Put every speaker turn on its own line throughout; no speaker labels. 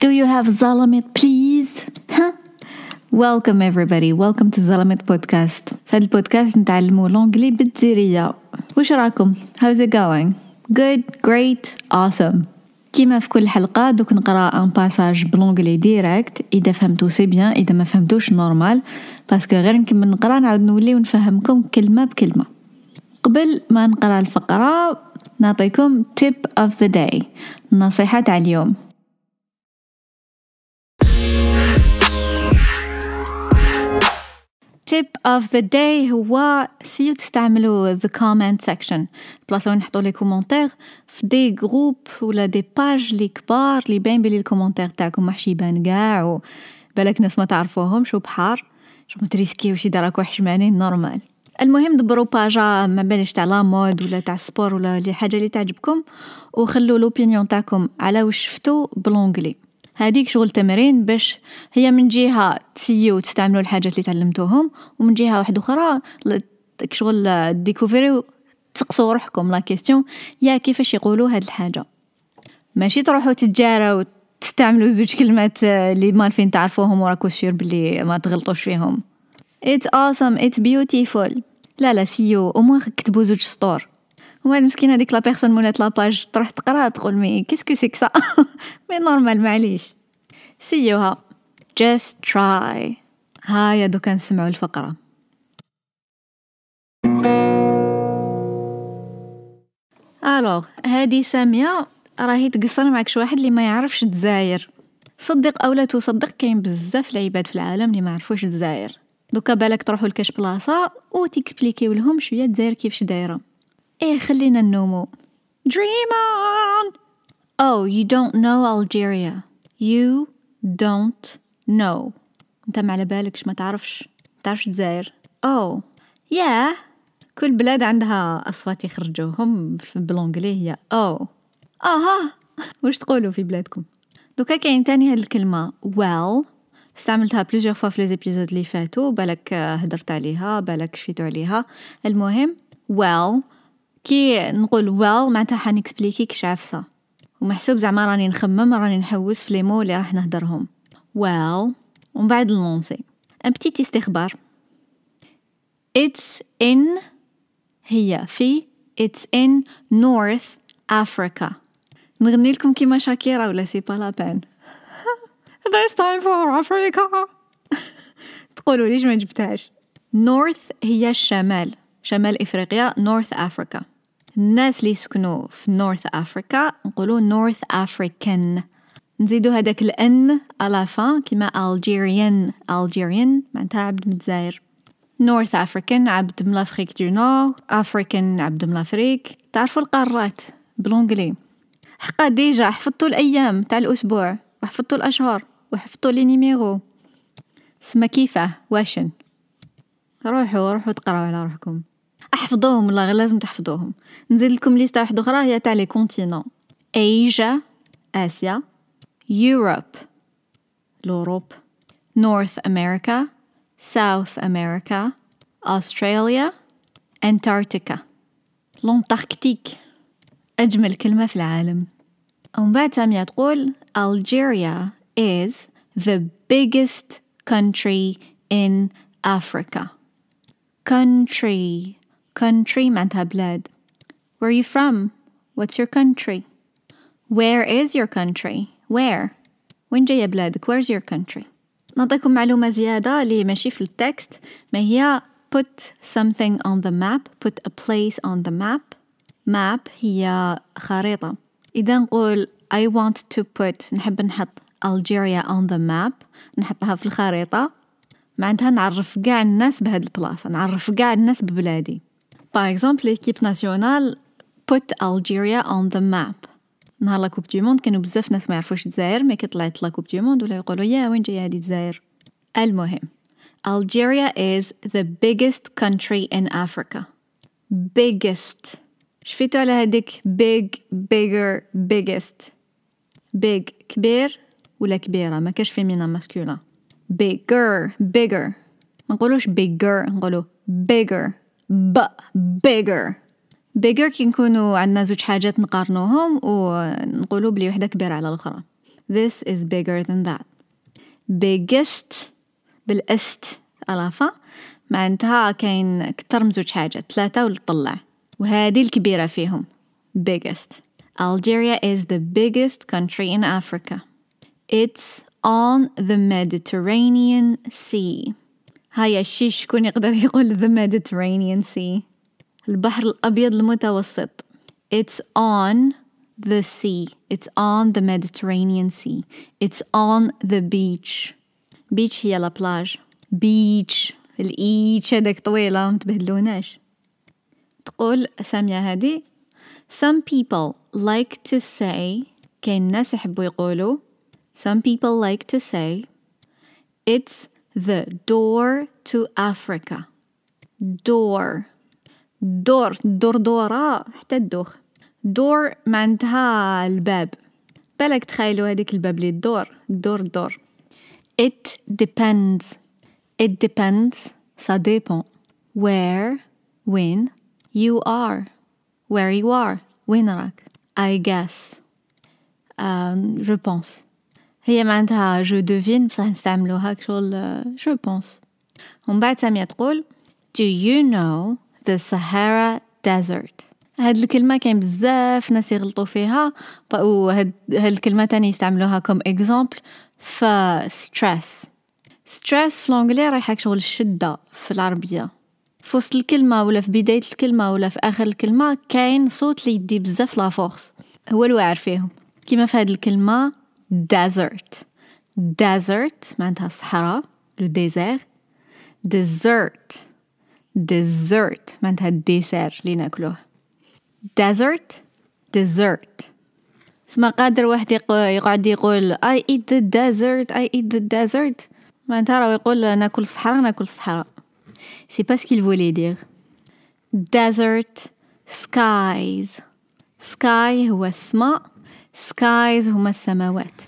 Do you have Zalamit please? Huh? Welcome everybody, welcome to Zalamit podcast. في هذا البودكاست نتعلموا l'anglais بالجزيرية. وش راكم؟ How's it going? Good, great, awesome. كيما في كل حلقة دوك نقرا un passage ب l'anglais direct اذا فهمتو c'est bien اذا ما فهمتوش normal parce que غير نكمل نقرا نعاود نولي ونفهمكم كلمة بكلمة قبل ما نقرا الفقرة نعطيكم tip of the day النصيحة تاع اليوم tip of the day هو سيو تستعملوا the comment section. بلاصة وين نحطوا لي كومونتير في دي جروب ولا دي باج لي كبار لي باين بلي الكومونتير تاعكم محشي يبان كاع و بالك ناس ما تعرفوهم شو بحار شو متريسكي وش يدراك وحش معني نورمال المهم دبروا باجا ما باليش تاع la mode ولا تاع sport ولا لي حاجة اللي تعجبكم. وخلوا l'opinion تاعكم على وش شفتوا ب l'anglais. هذيك شغل تمرين باش هي من جهة تسيو تستعملوا الحاجات اللي تعلمتوهم ومن جهة واحدة أخرى شغل ديكوفيريو تسقسوا روحكم la question يا كيفاش يقولوا هاد الحاجة. ماشي تروحوا تتجاراو تستعملوا زوج كلمات اللي ما فين تعرفوهم وراكو sûr بلي ما تغلطوش فيهم. It's awesome, it's beautiful. لا لا سيو أو كتبوا زوج سطور. ومن مسكينة ديك la personne مولات la page تروح تقرا تقول mais qu'est-ce que c'est que ça mais normal معليش. سيوها. Just try. هيا دوكا نسمعوا الفقرة. alors هادي سامية. راهي تقصر معك شي واحد اللي ما يعرفش الجزائر. صدق أو لا تصدق كاين بزاف العباد في العالم اللي ما يعرفوش الجزائر. دوكا بالك تروحوا لكاش بلاصة و تيكسبليكيو لهم شوية الجزائر كيفاش دايرة. إيه خلينا نومو dream on! Oh you don't know Algeria. You don't know. أنت ما على بالكش ما تعرفش؟ تعرفش الجزائر oh yeah. كل بلاد عندها أصوات يخرجوهم بال anglais هي oh. أها. واش تقولوا في بلادكم؟ دوكا كاين تاني هاد الكلمة well استعملتها plusieurs fois في les épisodes اللي فاتو بالك هدرت عليها بالك شفيتو عليها. المهم well. كي نقول well معناتها حنكسبليكي كش عفسة ومحسوب زعما راني نخمم راني نحوس في les mots اللي راح نهدرهم. Well ومن بعد نلونسي. une petite استخبار it's in هي في it's in North Africa. نغني لكم كيما شاكيرا ولا سي با لا بان This time for Africa. تقولوا ليش ما جبتهاش. North هي الشمال. شمال إفريقيا North Africa. الناس اللي يسكنوا في North Africa نقولوا North African. نزيدو هذاك الأن على فان كيما Algerian Algerian معناتها عبد الجزائر North African عبد من l'Afrique du Nord African عبد من l'Afrique تعرفوا القارات ب l'anglais حقا déjà حفظتوا الأيام تاع الأسبوع وحفظتوا الأشهر وحفظتوا les numéros. سما كيفه واشن. روحوا روحوا تقراو على روحكم. أحفظوهم والله غير لازم تحفظوهم. نزيد لكم ليستا واحدة أخرى هي تاع les continents Asia آسيا Europe l'Europe North America South America استراليا Antarctica l'Antarctique أجمل كلمة في العالم. ومن بعد سامية تقول Algeria is the biggest country in Africa. country country معناتها بلاد Where are you from? What's your country? Where is your country? Where? وين جاية بلادك? Where's your country? نعطيكم معلومة زيادة اللي ماشي في التكست ما هي put something on the map put a place on the map map هي خريطة إذا نقول I want to put نحب نحط Algeria on the map نحطها في الخريطة معناتها نعرف قاع الناس بهاد البلاصة نعرف قاع الناس ببلادي. par exemple l'équipe nationale put Algeria on the map. نهار la coupe du monde كانوا بزاف ناس ما يعرفوش الجزائر mais كي طلعت la du monde ولا يقولوا يا وين جاية هذه الجزائر؟ المهم Algeria is the biggest country in Africa. Biggest. شفيتو على هذيك big bigger biggest. Big كبير ولا كبيرة؟ ما كاش féminin masculin bigger bigger ما نقولوش bigger نقولو bigger ب bigger bigger كي نكونوا عندنا زوج حاجات نقارنوهم ونقولوا بلي وحدة كبيرة على الأخرى this is bigger than that biggest بالاست ألافا معناتها كاين كتر من زوج حاجات ثلاثة والطلع وهذه الكبيرة فيهم biggest Algeria is the biggest country in Africa It's on the Mediterranean Sea هيا الشي شكون يقدر يقول the Mediterranean Sea البحر الأبيض المتوسط It's on the sea It's on the Mediterranean Sea It's on the beach beach هي لا بلاج beach الإيتش هذاك طويلة متبهدلوناش تقول سامية هذه Some people like to say كاين ناس يحبوا يقولوا Some people like to say it's the door to Africa door دور دور دورة حتى الدوخ دور معناتها الباب بالك تخيلوا هذيك الباب اللي الدور دور دور it depends it depends ça dépend where when you are where you are وين راك I guess um, je pense هي معناتها je devine. بصح نستعملوها كشغل je pense. ومن بعد سامية تقول Do you know the Sahara Desert هاد الكلمة كاين بزاف ناس يغلطوا فيها وهاد الكلمة تاني يستعملوها كم إكزامبل ف stress. Stress في l'anglais رايحة شغل الشدة في العربية. في وسط الكلمة ولا في بداية الكلمة ولا في آخر الكلمة كاين صوت اللي يدي بزاف la force. هو الواعر فيهم. كيما في هاد الكلمة desert. Desert معناتها صحراء le désert dessert dessert معناتها ال dessert اللي ناكلوه. Desert dessert سما قادر واحد يقعد يقول I eat the desert I eat the desert. معناتها راهو يقول ناكل الصحراء ناكل الصحراء c'est pas ce qu'il voulait dire desert skies. Sky هو السماء. Skies هما السماوات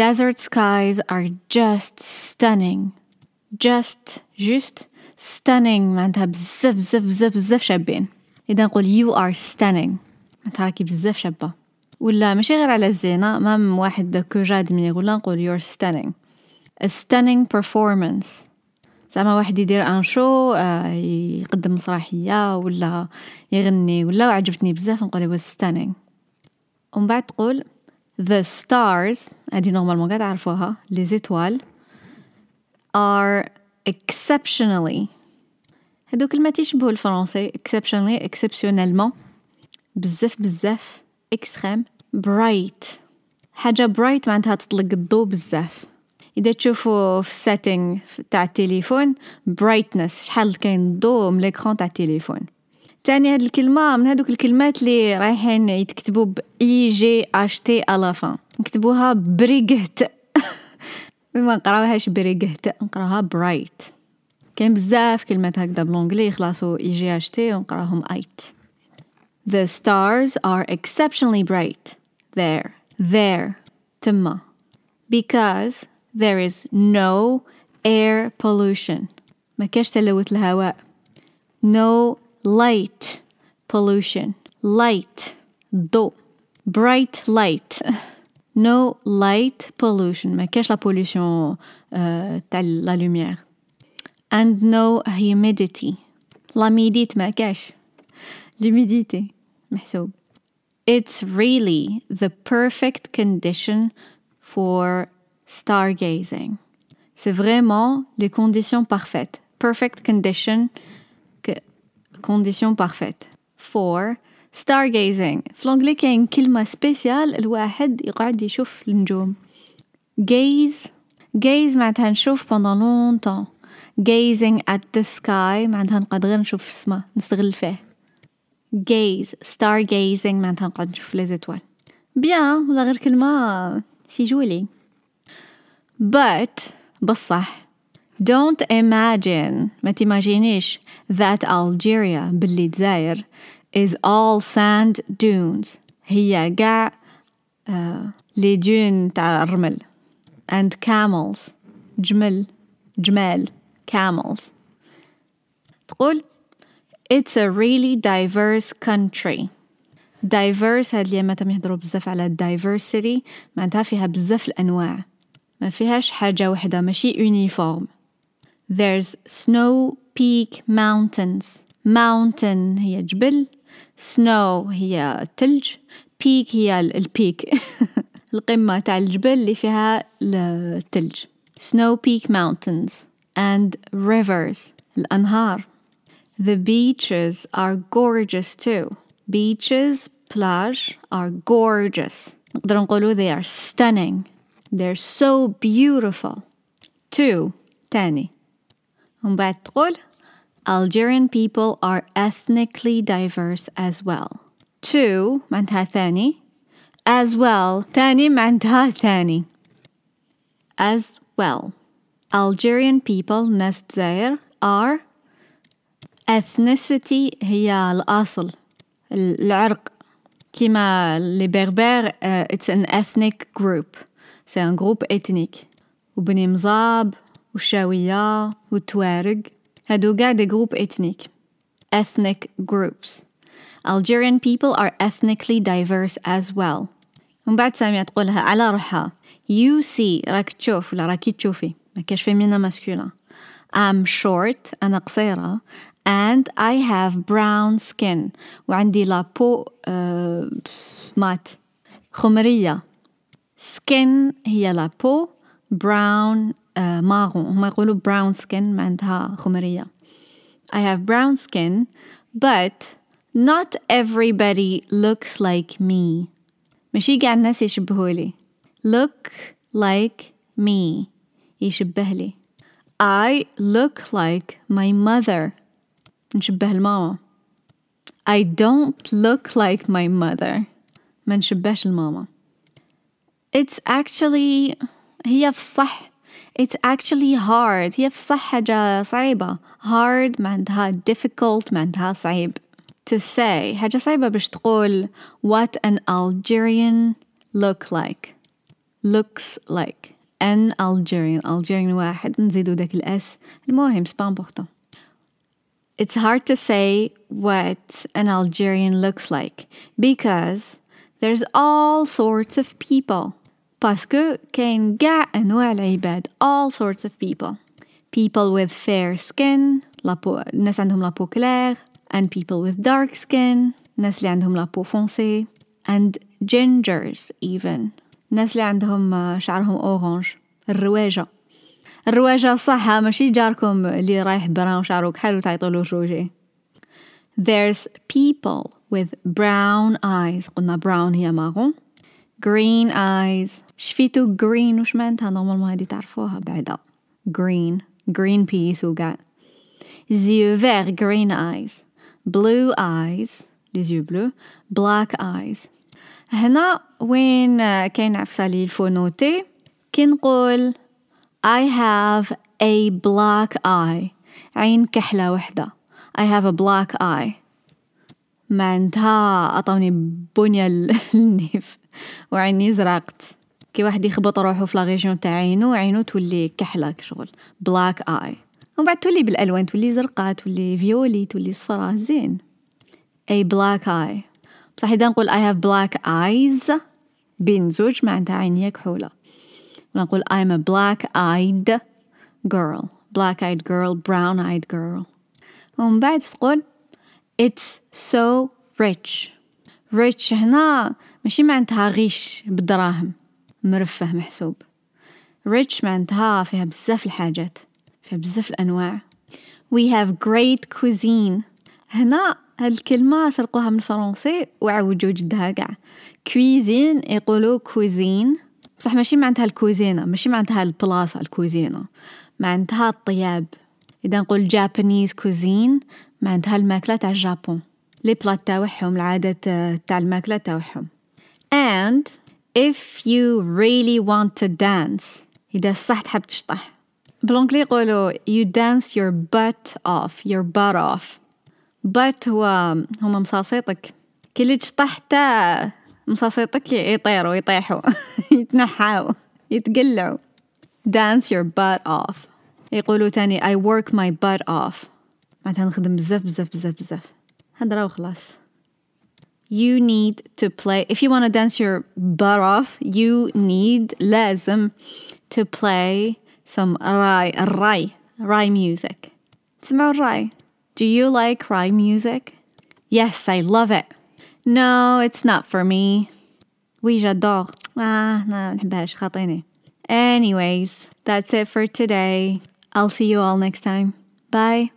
desert skies are just stunning. Just just stunning. معناتها بزاف بزاف بزاف بزاف شابين. إذا نقول you are stunning. معناتها راكي بزاف شابة. ولا ماشي غير على الزينة même واحد كوجاد من يقول نقول you're stunning. A stunning performance. زعما واحد يدير un show آه يقدم مسرحية ولا يغني ولا وعجبتني بزاف نقول was stunning. ومن بعد تقول the stars هذه normalement قاعد تعرفوها les étoiles are exceptionally هادو كلمات يشبهوا الفرنسي exceptionally exceptionnellement بزاف بزاف extreme bright. حاجة bright معناتها تطلق الضوء بزاف. إذا تشوفوا في ال setting تاع التليفون brightness شحال كاين الضوء من l'écran تاع التليفون. تاني هاد الكلمة من هادوك الكلمات اللي رايحين يتكتبوا ب i g h t à la fin نكتبوها بريغت ما نقراوهاش بريغت نقراوها bright كاين بزاف كلمات هكذا ب l'anglais يخلصوا i g h t ونقراهم ايت The stars are exceptionally bright. There. There. تما. Because there is no air pollution. ما كاش تلوث الهواء. No light pollution light ضوء bright light no light pollution ما كاش لا pollution تاع لا lumière and no humidity l'humidité ما كاش l'humidité محسوب It's really the perfect condition for stargazing. C'est vraiment les conditions parfaites. Perfect condition condition parfaite for stargazing. في l'anglais كاين كلمة spéciale الواحد يقعد يشوف النجوم gaze. Gaze معناتها نشوف pendant longtemps. Gazing at the sky معناتها نقعد غير نشوف السماء نستغل فيه gaze. Stargazing معناتها نقعد نشوف les étoiles bien ولا غير كلمة c'est joli but بصح Don't imagine ما تيماجينيش that Algeria باللي دزاير is all sand dunes هي قاع uh, لي دون تاع الرمل and camels جمل جمال camels تقول It's a really diverse country diverse هاد اليوم تم يهضروا بزاف على diversity معناتها فيها بزاف الأنواع ما فيهاش حاجة وحدة ماشي uniform there's snow peak mountains mountain هي جبل snow هي التلج peak هي البيك القمة تاع الجبل اللي فيها التلج snow peak mountains and rivers الأنهار the beaches are gorgeous too beaches plage are gorgeous نقدر نقولوا they are stunning they're so beautiful two تاني ومن بعد تقول Algerian people are ethnically diverse as well two معناتها ثاني as well ثاني معناتها ثاني as well Algerian people ناس الجزائر are ethnicity هي الأصل العرق كيما لي بربر uh, it's an ethnic group c'est un groupe ethnique وبني مزاب والشاوية والتوارق هادو قاع دي group ethnique ethnic groups Algerian people are ethnically diverse as well ومن بعد سامية تقولها على روحها you see راك تشوف ولا راكي تشوفي ما كاش فيمينا ماسكولا I'm short أنا قصيرة and I have brown skin وعندي لابو uh, مات خمرية skin هي لابو brown uh, مارون هما يقولوا brown skin معناتها خمرية I have brown skin but not everybody looks like me ماشي قاع الناس يشبهولي look like me يشبه لي I look like my mother نشبه الماما I don't look like my mother ما نشبهش الماما It's actually هي في الصح It's actually hard هي في الصح حاجة صعيبة hard معناتها difficult معناتها صعيب to say حاجة صعيبة باش تقول what an Algerian look like looks like an Algerian Algerian واحد نزيدو داك الاس المهم سبا important It's hard to say what an Algerian looks like because there's all sorts of people باسكو كاين قاع أنواع العباد all sorts of people people with fair skin لابو الناس عندهم لابو كلير and people with dark skin الناس اللي عندهم لابو فونسي and gingers even الناس اللي عندهم شعرهم أورانج الرواجة الرواجة صح ماشي جاركم اللي رايح براون شعره كحل وتعيطولو روجي There's people with brown eyes قلنا brown هي مارون green eyes شفيتو green وش معناتها؟ normalement هادي تعرفوها بعدا. Green. Green peas وقع yeux vert green eyes. Blue eyes. Les yeux bleus. Black eyes. هنا وين كاين عفسة لي الفو نوتي كي نقول I have a black eye. عين كحلة وحدة. I have a black eye. معناتها عطوني بنية للنيف. وعيني زرقت. كي واحد يخبط روحو في la région تاع عينو عينو تولي كحلة كشغل black eye ومن بعد تولي بالألوان تولي زرقاء تولي violet تولي صفرا زين. a black eye. بصح إذا نقول I have black eyes بين زوج معناتها عينيا كحولة ولا نقول I'm a black eyed girl. Black eyed girl brown eyed girl. ومن بعد تقول it's so rich. Rich هنا ماشي معناتها غيش بالدراهم مرفه محسوب. Rich معناتها فيها بزاف الحاجات فيها بزاف الأنواع. We have great cuisine. هنا هاد الكلمة سرقوها من الفرنسي وعوجوا جدها قاع كويزين يقولوا كويزين بصح ماشي معناتها الكوزينة ماشي معناتها البلاصة الكوزينة. معناتها الطياب. إذا نقول Japanese cuisine معناتها الماكلة تاع ال Japon. les plats تاوعهم العادات تاع الماكلة تاوعهم and if you really want to dance إذا صح تحب تشطح بالانجلي يقولوا you dance your butt off your butt off butt هو هما مصاصيطك كي اللي تشطح تا مصاصيطك يطيروا يطيحوا يتنحاو يتقلعوا dance your butt off يقولوا تاني I work my butt off معناتها نخدم بزاف بزاف بزاف بزاف هدرا وخلاص you need to play if you want to dance your butt off you need لازم to play some راي راي راي music تسمعوا الراي do you like راي music yes I love it no it's not for me oui j'adore ah لا نحبهاش خاطيني anyways that's it for today I'll see you all next time bye